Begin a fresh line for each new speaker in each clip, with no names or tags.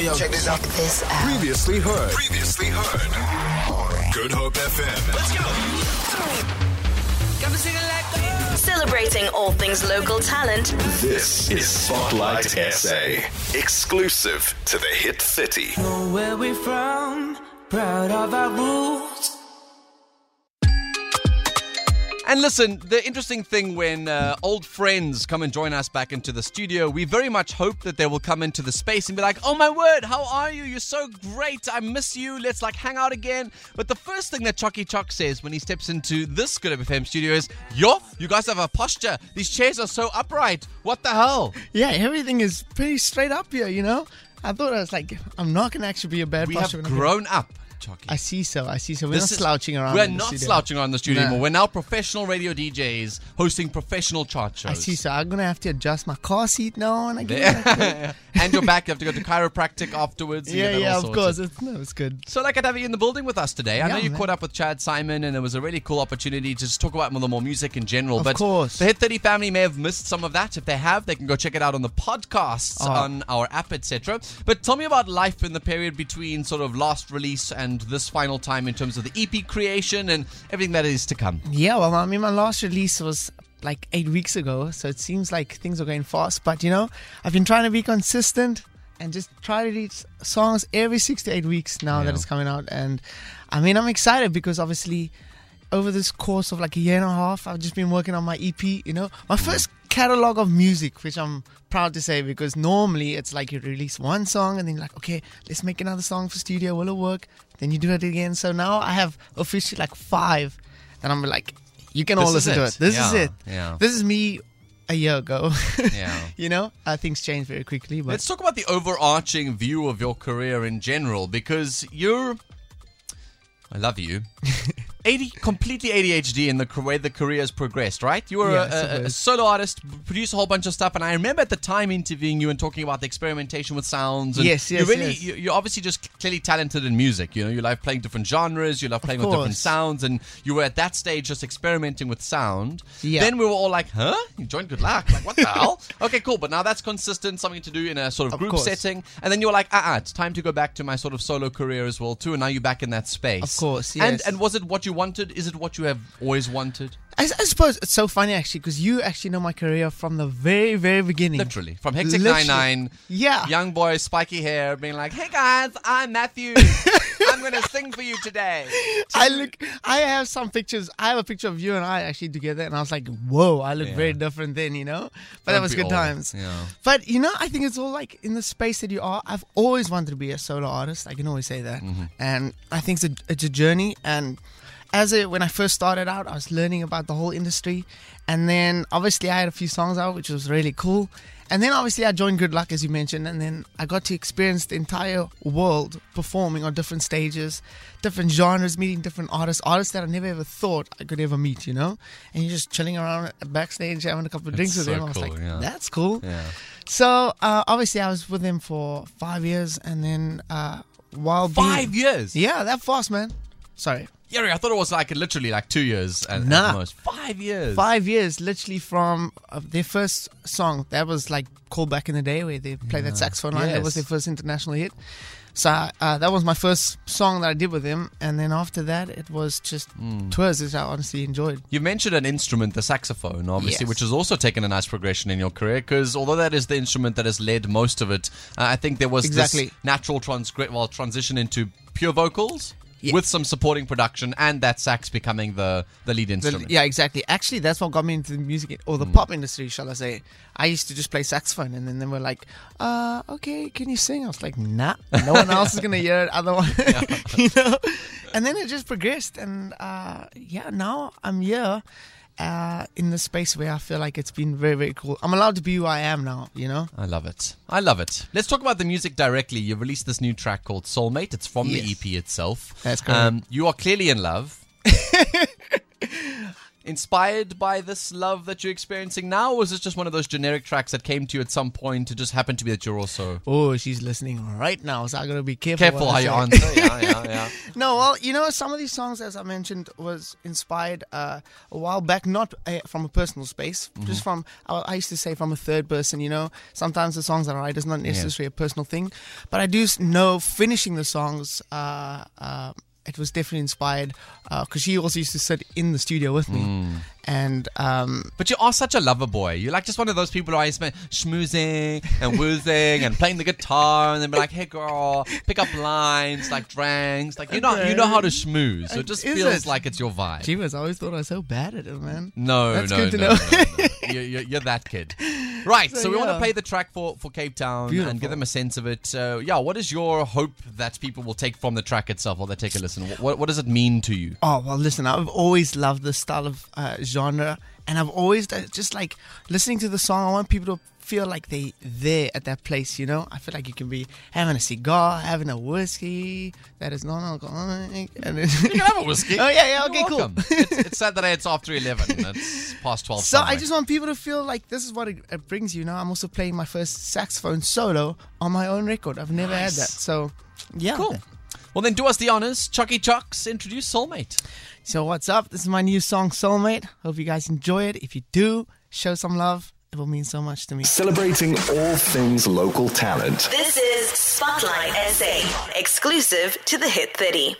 yo, yo.
Check this out.
This out.
Previously heard. Previously heard. Good Hope FM. Let's go.
Celebrating all things local talent.
This is Spotlight SA. Exclusive to the Hit 30.
Know where we from, proud of our roots.
And listen, the interesting thing when uh, old friends come and join us back into the studio, we very much hope that they will come into the space and be like, "Oh my word, how are you? You're so great. I miss you. Let's like hang out again." But the first thing that Choccy Chuck says when he steps into this Good FM studio is, "Yo, you guys have a posture. These chairs are so upright. What the hell?"
Yeah, everything is pretty straight up here, you know? I thought I was like, I'm not going to actually be a bad
We
posture
have
I get-
grown up, Choccy.
I see so. I see so. We're
This
not
is-
slouching around.
We're not
studio.
slouching around the studio
No.
anymore. We're now professional radio DJs hosting professional chart shows.
I see so. I'm going to have to adjust my car seat now and I get back.
and you're back. You have to go to chiropractic afterwards.
Yeah, yeah, of course. It's, no, it's good.
So, like, I'd have you in the building with us today. I know you
man.
caught up with Chad Simon, and it was a really cool opportunity to just talk about more, more music in general.
Of
but
course.
the Hit 30 family may have missed some of that. If they have, they can go check it out on the podcasts
Oh.
on our app, etc. But tell me about life in the period between sort of last release and this final time in terms of the EP creation and everything that is to come.
Yeah, well, I mean, my last release was like eight weeks ago, so it seems like things are going fast. But you know, I've been trying to be consistent and just try to release songs every six to eight weeks now
Yeah.
that it's coming out. And I mean, I'm excited because obviously, over this course of like a year and a half, I've just been working on my EP. You know, my first catalog of music, which I'm proud to say because normally it's like you release one song and then you're like, okay, let's make another song for studio. Will it work? Then you do it again. So now I have officially like five, and I'm like, you can all
This is
listen to
it.
it. This is it.
yeah.
This is me a year ago.
Yeah.
you know, uh, things change very quickly, but
Let's talk about the overarching view of your career in general because you're. I love you. 80, completely ADHD in the way the career has progressed, right? You were
Yeah,
a, a, solo artist, produced a whole bunch of stuff, and I remember at the time interviewing you and talking about the experimentation with sounds. And
Yes, yes,
really,
yes.
You, you're obviously just clearly talented in music. You know, you love playing different genres, you love playing with different sounds, and you were at that stage just experimenting with sound.
Yeah.
Then we were all like, "Huh? You joined GoodLuck? Like, what the hell?" Okay, cool. But now that's consistent, something to do in a sort of,
Of
group
course.
setting. And then you were like, "Ah, uh-uh, it's time to go back to my sort of solo career as well too." And now you're back in that space.
Of course,
And and was it what you wanted? Is it what you have always wanted?
I, I suppose it's so funny actually because you actually know my career from the very, very beginning.
Literally, from Hectic
Literally.
99,
Yeah.
young boy, spiky hair, being like, "Hey guys, I'm Matthew. I'm gonna sing for you today."
I look. I have some pictures. I have a picture of you and I actually together, and I was like, "Whoa, I look
Yeah.
very different then," you know. But that
Don't
was good
all?
times.
Yeah.
But you know, I think it's all like in the space that you are. I've always wanted to be a solo artist. I can always say that,
Mm-hmm.
and I think it's a, it's a journey. And as it when I first started out, I was learning about the whole industry, and then obviously I had a few songs out, which was really cool. And then obviously I joined GoodLuck, as you mentioned, and then I got to experience the entire world performing on different stages, different genres, meeting different artists, artists that I never ever thought I could ever meet, you know? And you're just chilling around backstage, having a couple of drinks
That's
with
so
them. I was
cool,
like,
yeah.
that's cool.
Yeah.
So uh, obviously I was with them for five years, and then uh, while being-
Five years.
yeah, that fast, man. Sorry,
Yeah, I thought it was like literally like two years at
Nah.
most. Five years.
five years, literally from uh, their first song. That was like called back in the day where they played that saxophone line. That was their first international hit. So uh, that was my first song that I did with him, and then after that, it was just
Hmm.
tours, which I honestly enjoyed.
You mentioned an instrument, the saxophone, obviously,
Yes.
which has also taken a nice progression in your career. Because although that is the instrument that has led most of it, uh, I think there was
Exactly.
this natural transgre- well, transition into pure vocals
Yeah.
with some supporting production, and that sax becoming the the lead
The-
instrument.
yeah, exactly. Actually, that's what got me into the music or the pop industry, shall I say? I used to just play saxophone, and then they were like, "Uh, okay, can you sing?" I was like, "Nah, no one else is gonna hear it, otherwise, you know." And then it just progressed, and uh, yeah, now I'm here. Uh, in the space where I feel like it's been very, very cool. I'm allowed to be who I am now, you know?
I love it. I love it. Let's talk about the music directly. You've released this new track called Soulmate. It's from the EP itself.
That's correct.
Um, you are clearly in love. inspired by this love that you're experiencing now, or is this just one of those generic tracks that came to you at some point? It just happened to be that you're also
Oh, she's listening right now, so I gotta be careful.
careful how you answer. Yeah, yeah, yeah.
No, well, you know, some of these songs, as I mentioned, was inspired uh, a while back, not uh, from a personal space,
Mm-hmm.
just from, I used to say, from a third person, you know. Sometimes the songs that I write is not necessarily a personal thing, but I do know finishing the songs, uh, uh, it was definitely inspired because she also used to sit in the studio with me.
Mm.
And um,
But you are such a lover boy. You're like just one of those people who I spend schmoozing and woozing and playing the guitar and then be like, hey girl, pick up lines like drinks." Like you know you know how to schmooze. So it just
Is
feels
it?
like it's your vibe.
whiz, I always thought I was so bad at it, man.
No,
That's
no,
good to
no,
know.
no, no. You're, you're, you're that kid. Right, so,
So,
we want to play the track for, for Cape Town and give them a sense of it. Uh, yeah, what is your hope that people will take from the track itself while they take a listen? What, what does it mean to you?
Oh well, listen. I've always loved this style of uh, genre, and I've always uh, just like listening to the song. I want people to feel like they there at that place. You know, I feel like you can be having a cigar, having a whiskey that is non-alcoholic, and
You can have a whiskey.
Oh, yeah, yeah, okay,
You're
cool.
it's, it's Saturday, it's after 11. It's past 12.
So I just want people to feel like this is what it, it brings you. know, I'm also playing my first saxophone solo on my own record. I've never had that. So yeah,
Cool. Well, then do us the honors. Choccy Chox, introduce Soulmate.
So what's up? This is my new song Soulmate. Hope you guys enjoy it. If you do, show some love. It will mean so much to me.
Celebrating all things local talent.
This is Spotlight SA, exclusive to the Hit 30.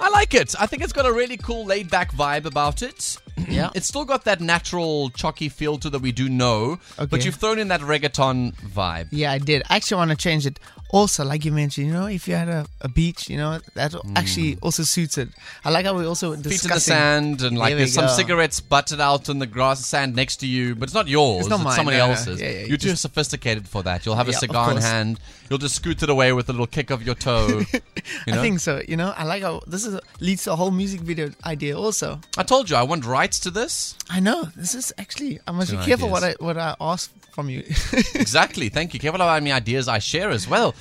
I like it. I think it's got a really cool laid back vibe about it.
Yeah.
It's still got that natural Choccy feel to that we do know, but you've thrown in that reggaeton vibe.
Yeah, I did. I actually want to change it. Also, like you mentioned, you know, if you had a, a beach, you know, that actually also suits it. I like how we also
Mm. Feet in the sand, and like
There we
there's some
go.
cigarettes butted out on the grass sand next to you, but it's not yours.
It's not mine,
somebody
no, no.
else's.
Yeah, yeah,
You're
you
too sophisticated for that. You'll have a
Yeah, of
cigar in
course.
hand. You'll just scoot it away with a little kick of your toe. You know?
I think so. You know, I like how this is leads to a whole music video idea. Also,
I told you I want rights to this.
I know this is actually. I must
Two
be careful what I what I ask from you.
exactly. Thank you. Careful about many ideas I share as well.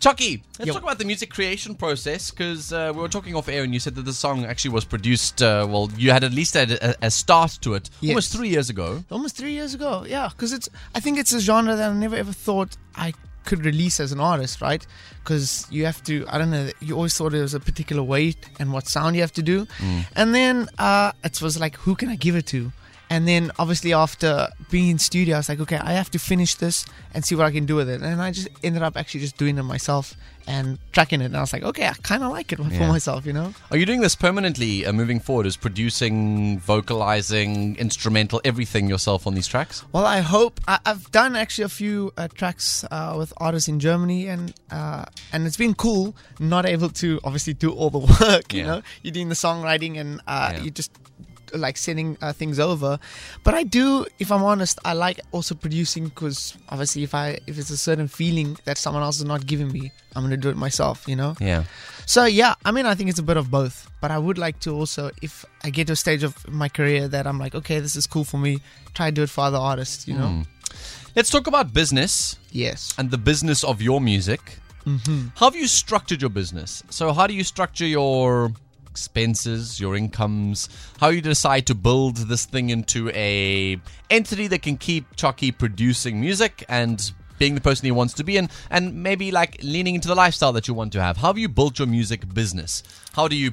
Choccy, let's
Yo.
talk about the music creation process because uh, we were talking off air and you said that the song actually was produced. Uh, well, you had at least a, a, a start to it
Yes.
almost three years ago.
Almost three years ago. Yeah, because it's. I think it's a genre that I never ever thought I could release as an artist, right? Because you have to. I don't know. You always thought it was a particular weight and what sound you have to do, and then uh, it was like, who can I give it to? And then obviously after being in studio, I was like, okay, I have to finish this and see what I can do with it. And I just ended up actually just doing it myself and tracking it. And I was like, okay, I kind of like it for
Yeah.
myself, you know?
Are you doing this permanently uh, moving forward? Is producing, vocalizing, instrumental, everything yourself on these tracks?
Well, I hope I, I've done actually a few uh, tracks uh, with artists in Germany, and uh, and it's been cool. Not able to obviously do all the work, you
Yeah.
know. You're doing the songwriting, and uh,
Yeah.
you just like sending uh, things over. But I do, if I'm honest, I like also producing because obviously, if I if it's a certain feeling that someone else is not giving me, I'm gonna do it myself, you know.
Yeah.
So yeah, I mean, I think it's a bit of both. But I would like to also, if I get to a stage of my career that I'm like, okay, this is cool for me, try to do it for other artists, you know.
Let's talk about business
Yes.
and the business of your music. Mm-hmm. How have you structured your business? So, how do you structure your expenses, your incomes? How you decide to build this thing into a entity that can keep Choccy producing music and being the person he wants to be and and maybe like leaning into the lifestyle that you want to have. How have you built your music business? How do you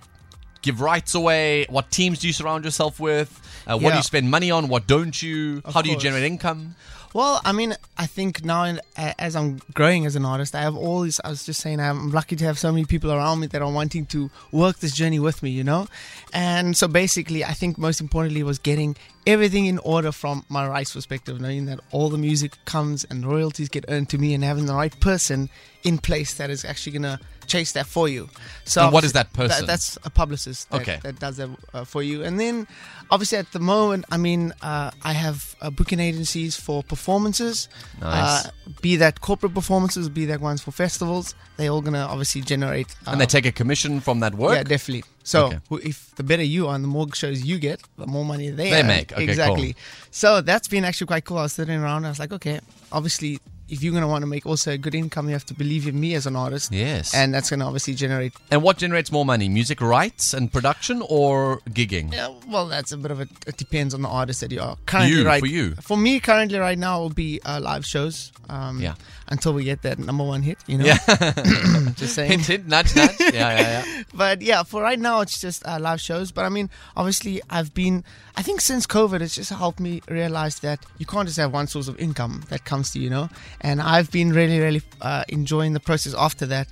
give rights away? What teams do you surround yourself with? Uh, What do you spend money on? What don't you?
Of
How do you
course.
generate income?
Well, I mean, I think now in, as I'm growing as an artist, I have all these. I was just saying, I'm lucky to have so many people around me that are wanting to work this journey with me, you know. And so basically, I think most importantly was getting everything in order from my rights perspective, knowing that all the music comes and royalties get earned to me, and having the right person in place that is actually gonna chase that for you. So
And what is that person?
that's a publicist that,
Okay.
that does that uh, for you. And then, obviously, at the moment, I mean, uh, I have uh, booking agencies for performances.
Nice.
Uh, be that corporate performances, be that ones for festivals. They're all gonna obviously generate.
And they take a commission from that work?
yeah, definitely. So
Okay.
if the better you are and the more shows you get, the more money they,
They
earn.
make. Okay,
exactly. So that's been actually quite cool. I was sitting around. I was like, okay, obviously if you're gonna want to make also a good income, you have to believe in me as an artist.
Yes.
and that's gonna obviously generate.
And what generates more money, music rights and production, or gigging?
Yeah, well, that's a bit of a. It depends on the artist that you are currently.
You,
right
for you.
for me, currently right now it will be uh, live shows. Um,
Yeah.
Until we get that number one hit, you know.
Yeah.
Just saying.
hint, hint, nudge, nudge. Yeah, yeah, yeah.
but yeah, for right now, it's just uh, live shows. But I mean, obviously, I've been. I think since COVID, it's just helped me realize that you can't just have one source of income that comes to you, you know. And I've been really, really uh, enjoying the process after that.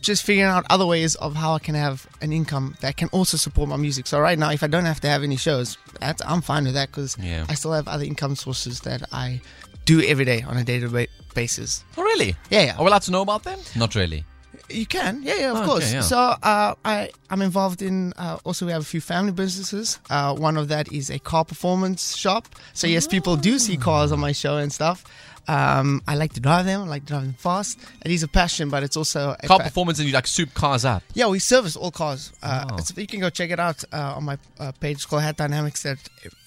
Just figuring out other ways of how I can have an income that can also support my music. So right now, if I don't have to have any shows, that's, I'm fine with that because
Yeah.
I still have other income sources that I do every day on a day-to-day basis.
Oh, really?
Yeah, yeah.
Are we allowed to know about them? Not really.
You can, yeah, yeah, of
Oh,
course.
okay, yeah.
So uh, I I'm involved in. Uh, also, we have a few family businesses. Uh, one of that is a car performance shop. So yes, people do see cars on my show and stuff. Um, I like to drive them. I like driving fast. It is a passion, but it's also a
Car
pa-
performance and you like soup cars up.
yeah, we service all cars. Uh,
Oh.
it's, you can go check it out uh, on my uh, page. Called Hat Dynamics. That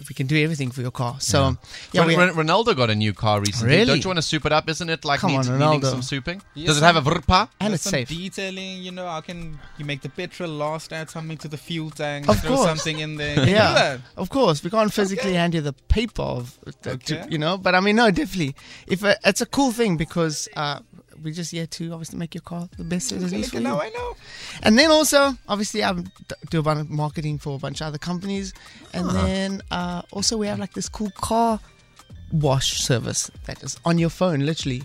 we can do everything for your car. So yeah,
Ron-
we,
Ron- Ronaldo got a new car recently.
Really?
Don't you want to soup it up? Isn't it like
Come
needs,
on,
needing some souping?
Yes,
Does it have a
I'm-
vrpa?
and it's
some
safe.
detailing, you know, how can you make the petrol last, add something to the fuel tank,
Of
throw
course.
something in there. Can
yeah, of course. We can't physically hand you the paper of, to, to- you know. But I mean, no, definitely. If uh, it's a cool thing because uh, we're just here to obviously make your car the best it is for.
I know.
And then also, obviously, I do a bunch of marketing for a bunch of other companies, and then uh, also we have like this cool car wash service that is on your phone, literally.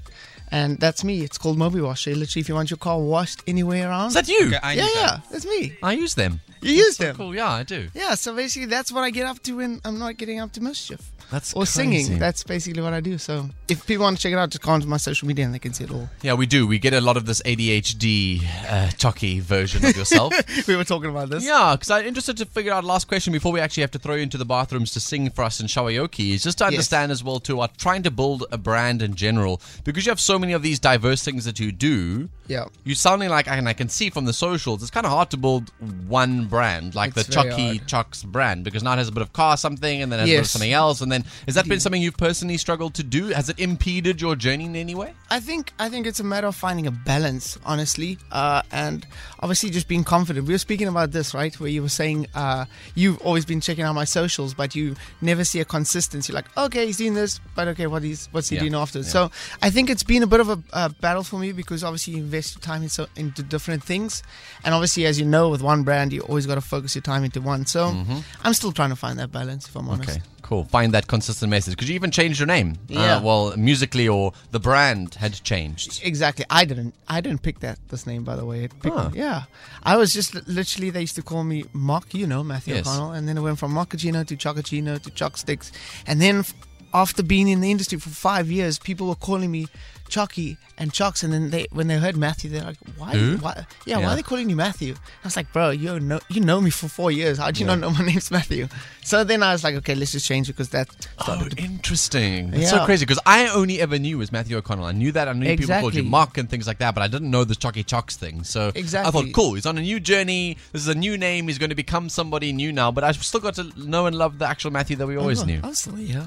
And that's me. It's called Mobi Wash. So literally, if you want your car washed anywhere around,
Is that you?
Okay,
yeah, yeah,
that.
that's me.
I use them.
You use them.
Cool, yeah, I do.
Yeah, so basically that's what I get up to when I'm not getting up to mischief.
That's
or
crazy.
singing. That's basically what I do. So if people want to check it out, just go onto my social media and they can see it all.
Yeah, we do. We get a lot of this ADHD uh, Choccy version of yourself.
we were talking about this.
yeah, because I'm interested to figure out last question before we actually have to throw you into the bathrooms to sing for us in Shower Yoki is just to understand as well too what trying to build a brand in general because you have so many of these diverse things that you do.
Yeah.
You're sounding like, and I can see from the socials, it's kind of hard to build one brand, like
It's
the
Choccy.
Chox brand, because now it has a bit of car something and then it has a bit of
Yes.
something else. And then, has that been something you've personally struggled to do? Has it impeded your journey in any way?
I think I think it's a matter of finding a balance, honestly, uh, and obviously just being confident. We were speaking about this, right? Where you were saying uh, you've always been checking out my socials, but you never see a consistency. Like, okay, he's doing this, but okay, what he's what's he
Yeah,
doing after?
yeah.
So I think it's been a bit of a, a battle for me because obviously you invest your time in so, into different things, and obviously, as you know, with one brand, you always got to focus your time into one. So I'm still trying to find that balance, if I'm honest.
Mm-hmm. Okay, cool. Find that consistent message because you even changed your name.
Yeah.
Uh, well, musically or the brand had changed.
Exactly. I didn't. I didn't pick that this name, by the way.
Huh.
Yeah. I was just literally. They used to call me Mark. You know Matthew
Yes.
O'Connell, and then it went from Moccacino to Choccacino to Choc Sticks, and then after being in the industry for five years, people were calling me Choccy and Chox, and then they when they heard Matthew, they're like, "Why? Why yeah,
Yeah.
why are they calling you Matthew?" I was like, "Bro, you know you know me for four years. How do you
Yeah.
not know my name's Matthew?" So then I was like, "Okay, let's just change it because that
Oh,
started to
interesting. That's so crazy because I only ever knew was Matthew O'Connell. I knew that. I knew people called you
Exactly.
Mark and things like that, but I didn't know the Choccy Chox thing. So exactly. I thought, cool, he's on a new journey. This is a new name. He's going to become somebody new now, but I've still got to know and love the actual Matthew that we always
Oh,
knew.
Still here.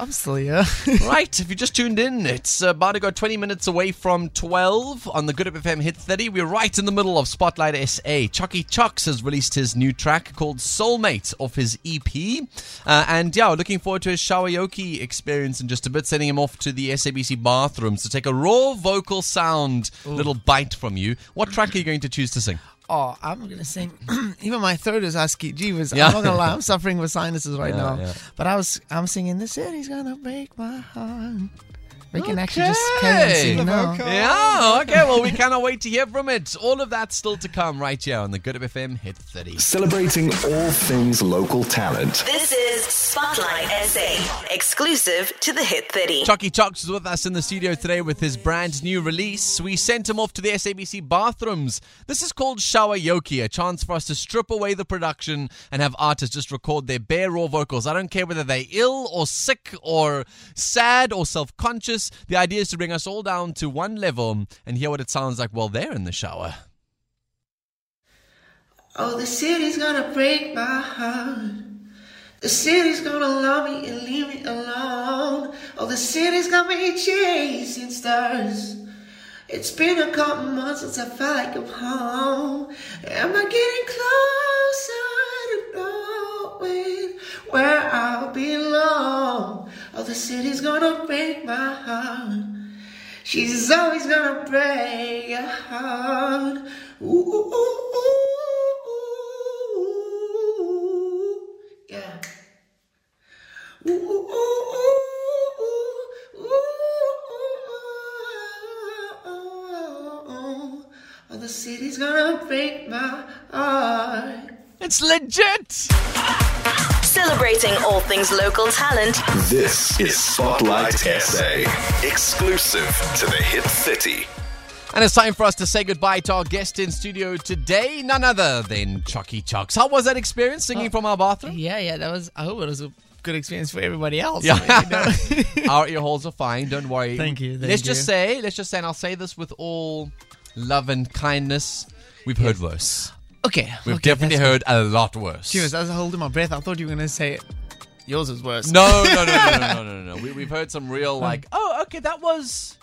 I'm still here.
right, if you just tuned in, it's about to go 20 minutes away from 12 on the Good Hope FM Hit 30. We're right in the middle of Spotlight SA. Choccy Chox has released his new track called Soulmate off his EP. Uh, and yeah, we're looking forward to his Shower Yoki experience in just a bit, sending him off to the SABC bathrooms to take a raw vocal sound little bite from you. What track are you going to choose to sing?
Oh, I'm gonna sing. Even my throat is husky. Jeebus,
Yeah.
I'm not gonna lie. I'm suffering with sinuses right
Yeah,
now.
yeah.
But I was, I'm singing. The city's gonna break my heart. We can actually just carry on
Okay.
now.
Yeah, okay, well, we cannot wait to hear from it. All of that still to come right here on the Good Hope FM Hit 30.
Celebrating all things local talent.
This is Spotlight SA, exclusive to the Hit 30.
Choccy Chox is with us in the studio today with his brand new release. We sent him off to the SABC bathrooms. This is called Shower Yoki, a chance for us to strip away the production and have artists just record their bare raw vocals. I don't care whether they're ill or sick or sad or self conscious. The idea is to bring us all down to one level and hear what it sounds like while they're in the shower.
Oh, the city's gonna break my heart. The city's gonna love me and leave me alone. Oh, the city's got me chasing stars. It's been a couple months since I felt like I'm home. Am I getting closer to knowing where I the city's gonna break my heart. She's always gonna break your heart. Ooh, ooh, ooh, ooh, yeah. Ooh, ooh, ooh, ooh, ooh. Oh, the city's gonna break my heart.
It's legit.
Celebrating all things local talent,
This is Spotlight SA. Exclusive to the Hit 30.
And it's time for us to say goodbye to our guest in studio today, none other than Choccy Chox. How was that experience singing oh, from our bathroom?
Yeah, yeah, that was. I hope it was a good experience for everybody else.
Yeah.
I mean, you know.
Our ear holes are fine. Don't worry.
Thank you, thank
let's just say, let's just say, and I'll say this with all love and kindness. We've heard worse.
Okay,
We've
okay,
definitely heard a lot worse.
Cheers. I was holding my breath. I thought you were gonna say yours is worse.
No, no, no, no, no, no, no, no. We, we've heard some real like, oh, okay, that was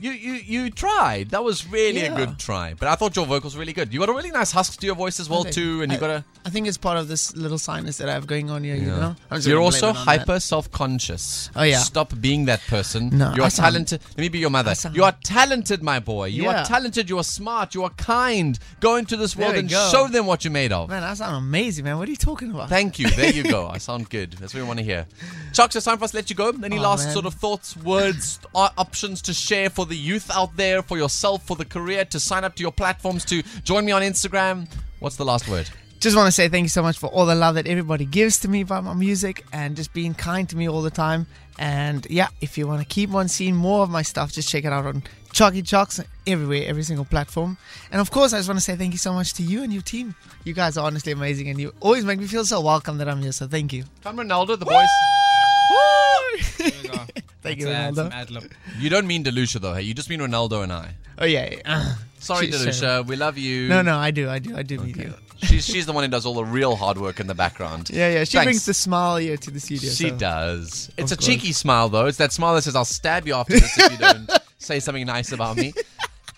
you, you, you tried. That was really a
Yeah.
good try. But I thought your vocals were really good. You got a really nice husk to your voice as well too, and you
I-
got a.
I think it's part of this little sinus that I have going on here. You know, I'm just
You're
gonna
also
blame it on that.
hyper self-conscious.
Oh, yeah.
Stop being that person.
No,
you
I
are
sound-
talented. Let me be your mother.
Sound-
You are talented, my boy. You
Yeah.
are talented. You are smart. You are kind. Go into this world
we
and
go.
show them what you're made of.
Man, I sound amazing, man. What are you talking about?
Thank you. There you go. I sound good. That's what we want to hear. Chox, it's time for us to let you go. Any
Oh,
last
man.
sort of thoughts, words, options to share for the youth out there, for yourself, for the career, to sign up to your platforms, to join me on Instagram? What's the last word?
Just want to say thank you so much for all the love that everybody gives to me by my music and just being kind to me all the time. And yeah, if you want to keep on seeing more of my stuff, just check it out on Choccy Chox everywhere, every single platform. And of course, I just want to say thank you so much to you and your team. You guys are honestly amazing and you always make me feel so welcome that I'm here. So thank you.
Come Ronaldo, the boys.
There we go.
Thank you, Ronaldo.
some ad-lib.
You don't mean Delucia though, hey? You just mean Ronaldo and I.
Oh, yeah. yeah.
Sorry,
She's
Delucia. We love you.
No, no, I do. I do. I do mean you.
She's she's the one who does all the real hard work in the background.
Yeah, yeah. She
Thanks.
brings the smile here to the studio.
She
so.
does. It's a
course.
cheeky smile though. It's that smile that says, "I'll stab you after this if you don't say something nice about me."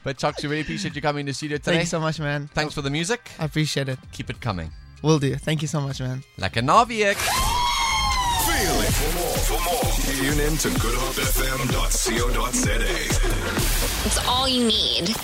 But Chox, we really appreciate you coming to the studio today.
Thank you so much, man.
Thanks for the music.
I appreciate it.
Keep it coming.
Will do. Thank you so much, man.
Like a Naviek.
Feel it. For more, for more, tune in to goodhopefm.co.za.
It's all you need.